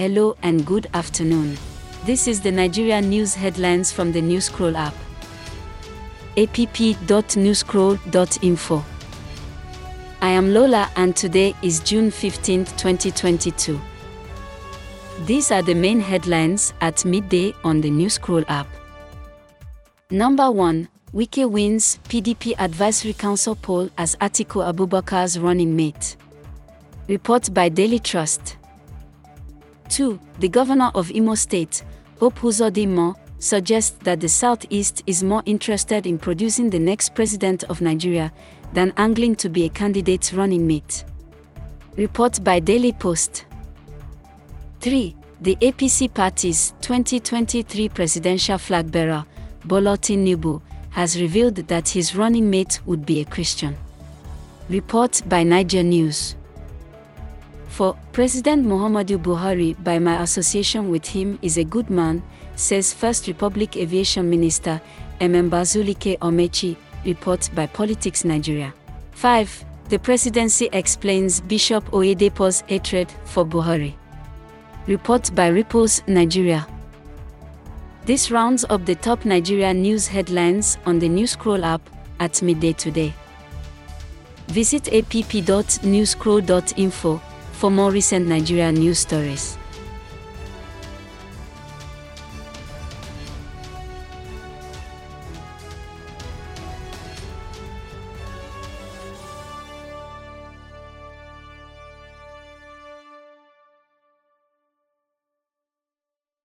Hello and good afternoon. This is the Nigeria news headlines from the Newscroll app. app.newscroll.info. I am Lola and today is June 15, 2022. These are the main headlines at midday on the Newscroll app. Number 1 Wike wins PDP Advisory Council poll as Atiku Abubakar's running mate. Report by Daily Trust. 2. The governor of Imo State, Hope Uzodinma, suggests that the Southeast is more interested in producing the next president of Nigeria than angling to be a candidate's running mate. Report by Daily Post. 3. The APC party's 2023 presidential flag bearer, Bola Tinubu, has revealed that his running mate would be a Christian. Report by Naija News. For President Muhammadu Buhari, by my association with him, is a good man, says First Republic Aviation Minister Mbazulike Amaechi, report by Politics Nigeria. 5. The presidency explains Bishop Oyedepo's hatred for Buhari. Report by Ripples Nigeria. This rounds up the top Nigeria news headlines on the Newscroll app at midday today. Visit app.newscroll.info for more recent Nigeria news stories.